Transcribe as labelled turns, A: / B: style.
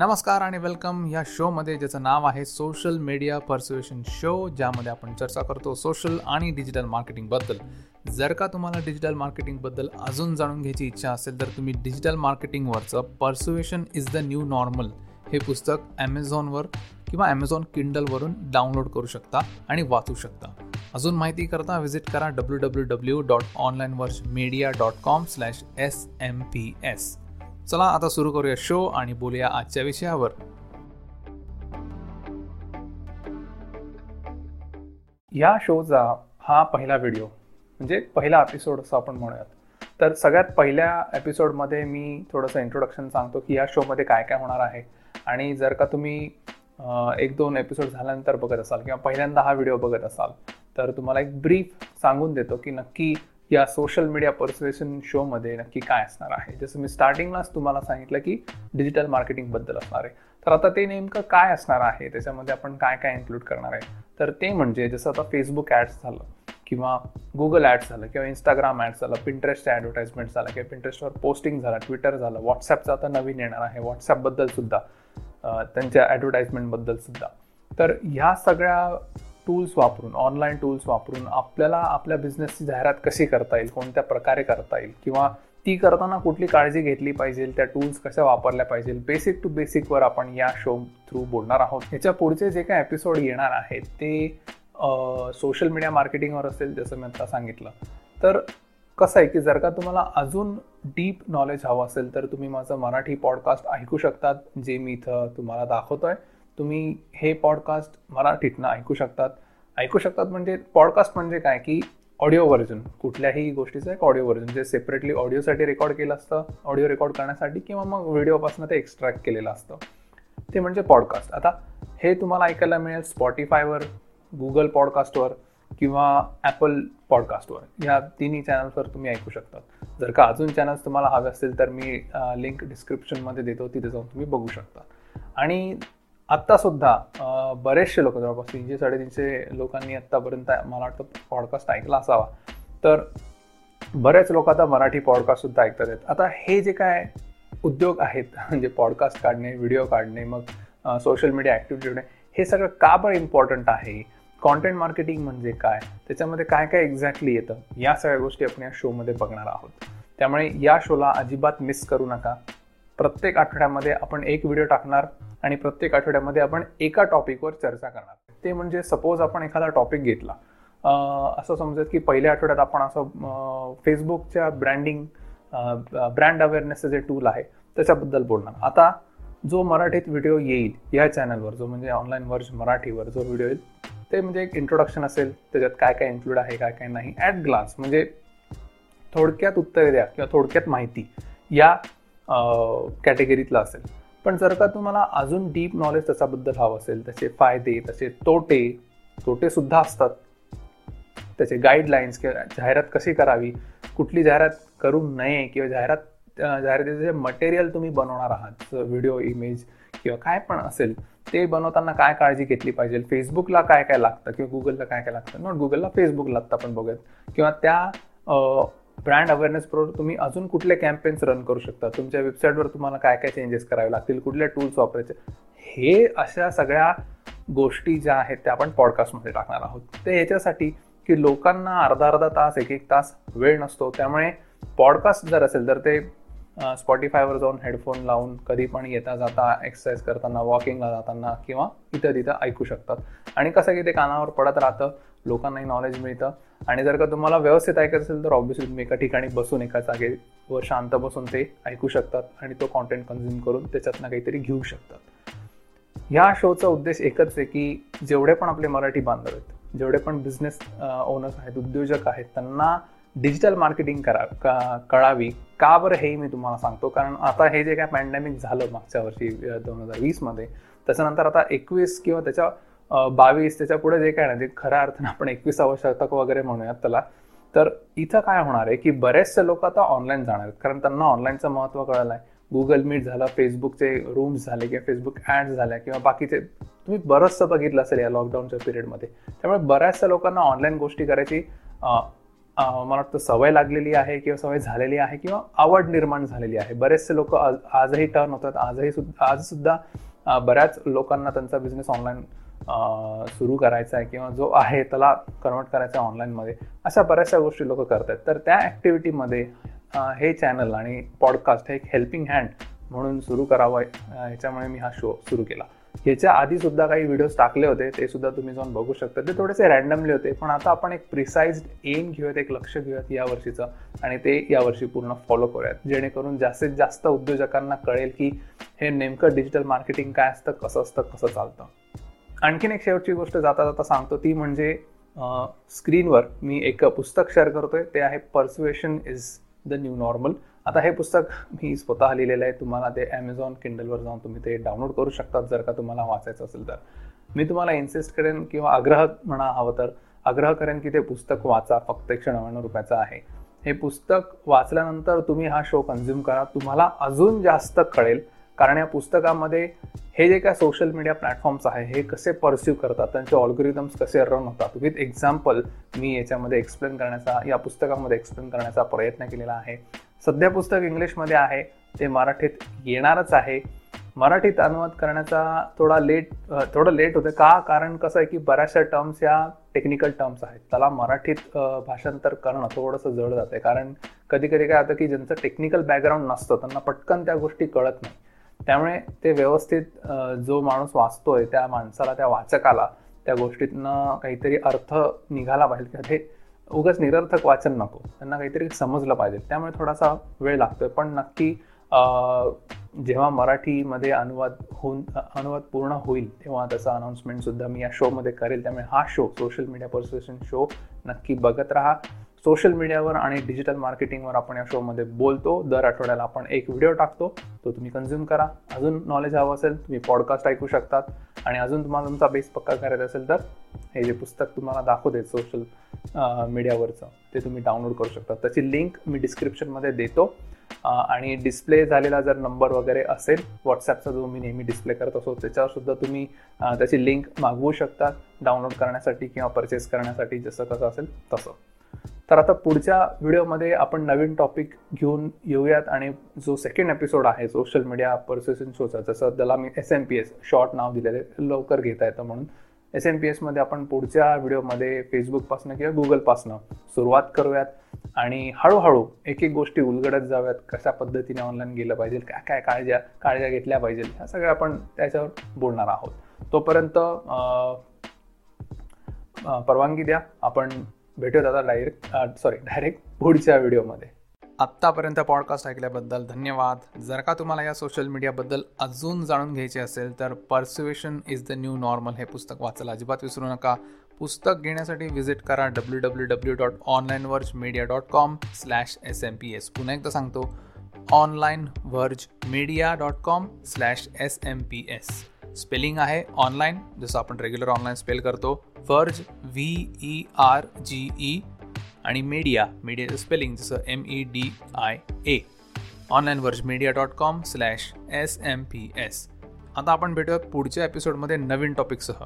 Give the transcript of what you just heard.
A: नमस्कार आणि वेलकम या शोमध्ये ज्याचं नाव आहे सोशल मीडिया पर्सुएशन शो ज्यामध्ये आपण चर्चा करतो सोशल आणि डिजिटल मार्केटिंगबद्दल जर का तुम्हाला डिजिटल मार्केटिंगबद्दल अजून जाणून घ्यायची इच्छा असेल तर तुम्ही digital मार्केटिंगवरचं persuasion is the new normal हे पुस्तक ॲमेझॉनवर किंवा ॲमेझॉन किंडलवरून डाउनलोड करू शकता आणि वाचू शकता. अजून माहिती करता व्हिजिट करा W W W dot online verge media dot com slash S M P S चला आता सुरू करूया शो आणि बोलूया आजच्या विषयावर. या शोचा हा पहिला व्हिडिओ म्हणजे पहिला एपिसोड असं आपण म्हणूयात. तर सगळ्यात पहिल्या एपिसोडमध्ये मी थोडंसं इंट्रोडक्शन सांगतो की या शोमध्ये काय काय होणार आहे. आणि जर का तुम्ही एक दोन एपिसोड झाल्यानंतर बघत असाल किंवा पहिल्यांदा हा व्हिडिओ बघत असाल तर तुम्हाला एक ब्रीफ सांगून देतो की नक्की या सोशल मीडिया पर्सुएशन शोमध्ये नक्की काय असणार आहे? जसं मी स्टार्टिंगलाच तुम्हाला सांगितलं की डिजिटल मार्केटिंगबद्दल असणार आहे. तर आता ते नेमकं काय असणार आहे? त्याच्यामध्ये आपण काय काय इन्क्लूड करणार आहे? तर ते म्हणजे जसं आता फेसबुक ॲड्स झालं किंवा गुगल ॲड्स झालं किंवा इंस्टाग्राम ॲड्स झालं पिंटरेस्टचं ॲडव्हर्टाइजमेंट झालं किंवा पिंटरेस्टवर पोस्टिंग झालं ट्विटर झालं व्हॉट्सॲपचं आता नवीन येणार आहे. व्हॉट्सॲपबद्दल सुद्धा त्यांच्या ॲडव्हर्टाइजमेंटबद्दल सुद्धा. तर ह्या सगळ्या टूल्स वापरून ऑनलाईन टूल्स वापरून आपल्याला आपल्या बिझनेसची जाहिरात कशी करता येईल कोणत्या प्रकारे करता येईल किंवा ती करताना कुठली काळजी घेतली पाहिजे त्या टूल्स कशा वापरल्या पाहिजे बेसिक टू बेसिकवर आपण या शो थ्रू बोलणार आहोत. ह्याच्या पुढचे जे काही एपिसोड येणार आहेत ते सोशल मीडिया मार्केटिंगवर असेल जसं मी आता सांगितलं. तर कसं आहे की जर का तुम्हाला अजून डीप नॉलेज हवं असेल तर तुम्ही माझं मराठी पॉडकास्ट ऐकू शकतात जे मी इथं तुम्हाला दाखवतो आहे तुम्ही हे पॉडकास्ट मराठीतनं ऐकू शकतात. ऐकू शकतात म्हणजे पॉडकास्ट म्हणजे काय? की ऑडिओ व्हर्जन कुठल्याही गोष्टीचं एक ऑडिओ व्हर्जन जे सेपरेटली ऑडिओसाठी रेकॉर्ड केलं असतं ऑडिओ रेकॉर्ड करण्यासाठी किंवा मग व्हिडिओपासून ते एक्स्ट्रॅक्ट केलेलं असतं. ते म्हणजे पॉडकास्ट आता हे तुम्हाला ऐकायला मिळेल स्पॉटीफायवर गुगल पॉडकास्टवर किंवा ॲपल पॉडकास्टवर या तिन्ही चॅनल्सवर तुम्ही ऐकू शकता जर का अजून चॅनल्स तुम्हाला हवे असतील तर मी लिंक डिस्क्रिप्शनमध्ये देतो. तिथे जाऊन तुम्ही बघू शकता. आणि आत्तासुद्धा बरेचसे लोक जवळपास तीनशे साडेतीनशे लोकांनी आत्तापर्यंत मला वाटतं पॉडकास्ट ऐकला असावा. तर बरेच लोक आता मराठी पॉडकास्टसुद्धा ऐकतात आहेत. आता हे जे काय उद्योग आहेत म्हणजे पॉडकास्ट काढणे व्हिडिओ काढणे मग सोशल मीडिया ॲक्टिव्हिटी होणे हे सगळं का बरं इम्पॉर्टंट आहे? कॉन्टेंट मार्केटिंग म्हणजे काय? त्याच्यामध्ये काय काय एक्झॅक्टली येतं? या सगळ्या गोष्टी आपण या शोमध्ये बघणार आहोत. त्यामुळे या शोला अजिबात मिस करू नका. प्रत्येक आठवड्यामध्ये आपण एक व्हिडिओ टाकणार आणि प्रत्येक आठवड्यामध्ये आपण एका टॉपिकवर चर्चा करणार. ते म्हणजे सपोज आपण एखादा टॉपिक घेतला असं समजत की पहिल्या आठवड्यात आपण असं फेसबुकच्या ब्रँडिंग ब्रँड अवेअरनेसचं जे टूल आहे त्याच्याबद्दल बोलणार. आता जो मराठीत व्हिडिओ येईल या चॅनलवर जो म्हणजे ऑनलाईन वर्ज मराठीवर जो व्हिडिओ येईल ते म्हणजे एक इंट्रोडक्शन असेल त्याच्यात काय काय इन्क्लूड आहे काय काय नाही ॲट ग्लास म्हणजे थोडक्यात उत्तरे द्या किंवा थोडक्यात माहिती या कॅटेगरीतलं असेल. पण जर का तुम्हाला अजून डीप नॉलेज त्याच्याबद्दल हवं असेल त्याचे फायदे त्याचे तोटे तोटे सुद्धा असतात. त्याचे गाईडलाईन्स किंवा जाहिरात कशी करावी कुठली जाहिरात करू नये किंवा जाहिरात जाहिरातीचे जे मटेरियल तुम्ही बनवणार आहात व्हिडिओ इमेज किंवा काय पण असेल ते बनवताना काय काळजी घेतली पाहिजे? फेसबुकला काय काय लागतं किंवा गुगलला काय काय लागतं? नॉट गुगलला फेसबुक लागतं आपण बघूयात. किंवा त्या ब्रँड अवेअरनेस प्रो तुम्ही अजून कुठले कॅम्पेन्स रन करू शकता? तुमच्या वेबसाईटवर तुम्हाला काय काय चेंजेस करावे लागतील? कुठले टूल्स वापरायचे? हे अशा सगळ्या गोष्टी ज्या आहेत त्या आपण पॉडकास्टमध्ये टाकणार आहोत. ते याच्यासाठी की लोकांना अर्धा अर्धा तास एक एक तास वेळ नसतो. त्यामुळे पॉडकास्ट जर असेल तर ते स्पॉटीफायवर जाऊन हेडफोन लावून कधी पण येता जाता एक्सरसाइज करताना वॉकिंगला जाताना किंवा इथं तिथं ऐकू शकतात. आणि कसं की ते कानावर पडत राहतं लोकांनाही नॉलेज मिळतं. आणि जर का तुम्हाला व्यवस्थित ऐकायचं असेल तर ऑब्व्हियसली तुम्ही एका ठिकाणी बसून एका जागेवर शांत बसून ते ऐकू शकतात आणि तो कॉन्टेंट कन्झ्युम करून त्याच्यातनं काहीतरी घेऊ शकतात. ह्या शोचा उद्देश एकच आहे की जेवढे पण आपले मराठी बांधव आहेत जेवढे पण बिझनेस ओनर्स आहेत उद्योजक आहेत त्यांना डिजिटल मार्केटिंग करा कळावी. का बरं हे मी तुम्हाला सांगतो? कारण आता हे जे काय पॅन्डेमिक झालं मागच्या वर्षी दोन हजार वीसमध्ये त्याच्यानंतर आता एकवीस किंवा त्याच्या बावीस त्याच्या पुढे जे काय ना ते खऱ्या अर्थानं आपण एकविसावं शतक वगैरे म्हणूयात त्याला तर इथं काय होणार आहे की बरेचसे लोक आता ऑनलाईन जाणार आहेत. कारण त्यांना ऑनलाईनचं महत्त्व कळलं आहे. गुगल मीट झालं फेसबुकचे रूम्स झाले किंवा फेसबुक ॲड्स झाल्या किंवा बाकीचे तुम्ही बरंचसं बघितलं असेल या लॉकडाऊनच्या पिरियडमध्ये त्यामुळे बऱ्याचशा लोकांना ऑनलाईन गोष्टी करायची मला वाटतं सवय लागलेली आहे किंवा सवय झालेली आहे किंवा आवड निर्माण झालेली आहे. बरेचसे लोक आजही टर्न होतात. आजही सुद्धा आज सुद्धा बऱ्याच लोकांना त्यांचा बिझनेस ऑनलाईन सुरू करायचा आहे किंवा जो आहे त्याला कन्वर्ट करायचा आहे ऑनलाईनमध्ये अशा बऱ्याचशा गोष्टी लोक करतात. तर त्या ॲक्टिव्हिटीमध्ये हे चॅनल आणि पॉडकास्ट हे एक हेल्पिंग हँड म्हणून सुरू करावं ह्याच्यामुळे मी हा शो सुरू केला. ह्याच्या आधी सुद्धा काही व्हिडिओज टाकले होते ते सुद्धा तुम्ही जाऊन बघू शकता. ते थोडेसे रॅन्डमली होते पण आता आपण एक प्रिसाइज एम घेऊयात एक लक्ष घेऊयात या वर्षीचं आणि ते यावर्षी पूर्ण फॉलो करूयात. जेणेकरून जास्तीत जास्त उद्योजकांना कळेल की हे नेमकं डिजिटल मार्केटिंग काय असतं कसं असतं कसं चालतं. आणखीन एक शेवटची गोष्ट जाता जाता सांगतो ती म्हणजे स्क्रीनवर मी एक पुस्तक शेअर करतोय ते आहे persuasion is the new normal आता हे पुस्तक मी स्वतः लिहिलेलं आहे. तुम्हाला ते ॲमेझॉन किंडलवर जाऊन तुम्ही ते डाउनलोड करू शकतात जर का तुम्हाला वाचायचं असेल तर. मी तुम्हाला इन्सिस्ट करेन किंवा आग्रह म्हणा हवं तर आग्रह करेन की ते पुस्तक वाचा. फक्त एकशे नव्याण्णव रुपयाचं आहे. हे पुस्तक वाचल्यानंतर तुम्ही हा शो कन्झ्युम करा. तुम्हाला अजून जास्त कळेल कारण या पुस्तकामध्ये हे जे काय सोशल मीडिया प्लॅटफॉर्म्स आहे हे कसे परस्यू करतात त्यांचे ऑल्गोरिदम्स कसे रन होतात विथ एक्झाम्पल मी याच्यामध्ये एक्सप्लेन करण्याचा या पुस्तकामध्ये एक्सप्लेन करण्याचा प्रयत्न केलेला आहे. सध्या पुस्तक इंग्लिशमध्ये आहे ते मराठीत येणारच आहे. मराठीत अनुवाद करण्याचा थोडा लेट थोडं लेट होतं का? कारण कसं आहे की बऱ्याचशा टर्म्स या टेक्निकल टर्म्स आहेत. त्याला मराठीत भाषांतर करणं थोडंसं जड जाते कारण कधी कधी काय होतं की ज्यांचं टेक्निकल बॅकग्राऊंड नसतं त्यांना पटकन त्या गोष्टी कळत नाही. त्यामुळे ते व्यवस्थित जो माणूस वाचतोय त्या माणसाला त्या वाचकाला त्या गोष्टीतनं काहीतरी अर्थ निघाला पाहिजे. किंवा ते उगाच निरर्थक वाचन नको. त्यांना काहीतरी समजलं पाहिजे. त्यामुळे थोडासा वेळ लागतोय. पण नक्की जेव्हा मराठीमध्ये अनुवाद होऊन अनुवाद पूर्ण होईल तेव्हा त्याचा अनाऊन्समेंट सुद्धा मी या शोमध्ये करेल. त्यामुळे हा show social media persuasion show नक्की बघत राहा. सोशल मीडियावर आणि डिजिटल मार्केटिंगवर आपण या शोमध्ये बोलतो. दर आठवड्याला आपण एक व्हिडिओ टाकतो. तो तुम्ही कन्झ्युम करा. अजून नॉलेज हवं असेल तुम्ही पॉडकास्ट ऐकू शकतात. आणि अजून तुम्हाला तुमचा बेस पक्का करायचा असेल तर हे जे पुस्तक तुम्हाला दाखवते सोशल मीडियावरचं ते तुम्ही डाउनलोड करू शकता. त्याची लिंक मी डिस्क्रिप्शनमध्ये देतो. आणि डिस्प्ले झालेला जर नंबर वगैरे असेल व्हॉट्सॲपचा जो मी नेहमी डिस्प्ले करत असतो त्याच्यावर सुद्धा तुम्ही त्याची लिंक मागवू शकता. डाउनलोड करण्यासाठी किंवा परचेस करण्यासाठी जसं कसं असेल तसं. तर आता पुढच्या व्हिडिओमध्ये आपण नवीन टॉपिक घेऊन येऊयात आणि जो सेकंड एपिसोड आहे सोशल मीडिया पर्सेशन शोचा जसं त्याला मी S M P S short नाव दिलेले लवकर घेता येतं म्हणून. एस एम पी एसमध्ये आपण पुढच्या व्हिडिओमध्ये फेसबुकपासनं किंवा गुगलपासनं सुरुवात करूयात आणि हळूहळू एक एक गोष्टी उलगडत जाव्यात कशा पद्धतीने ऑनलाईन गेलं पाहिजे काय काय काळज्या काळज्या घेतल्या पाहिजे ह्या सगळ्या आपण त्याच्यावर बोलणार आहोत. तोपर्यंत परवानगी द्या. आपण भेटूयात आता डायरेक्ट सॉरी डायरेक्ट पुढच्या व्हिडिओमध्ये. आत्तापर्यंत पॉडकास्ट ऐकल्याबद्दल धन्यवाद. जर का तुम्हाला या सोशल मीडियाबद्दल अजून जाणून घ्यायचे असेल तर persuasion is the new normal हे पुस्तक वाचायला अजिबात विसरू नका. पुस्तक घेण्यासाठी व्हिजिट करा W W W dot online verge media dot com slash S M P S पुन्हा एकदा सांगतो online verge media dot com slash S M P S spelling आहे ऑनलाईन जसं आपण रेग्युलर ऑनलाईन स्पेल करतो. Verge V E R G E आणि media मीडियाचं spelling जसं M E D I A online verge media dot com slash S M P S आता आपण भेटूयात पुढच्या एपिसोडमध्ये नवीन टॉपिकसह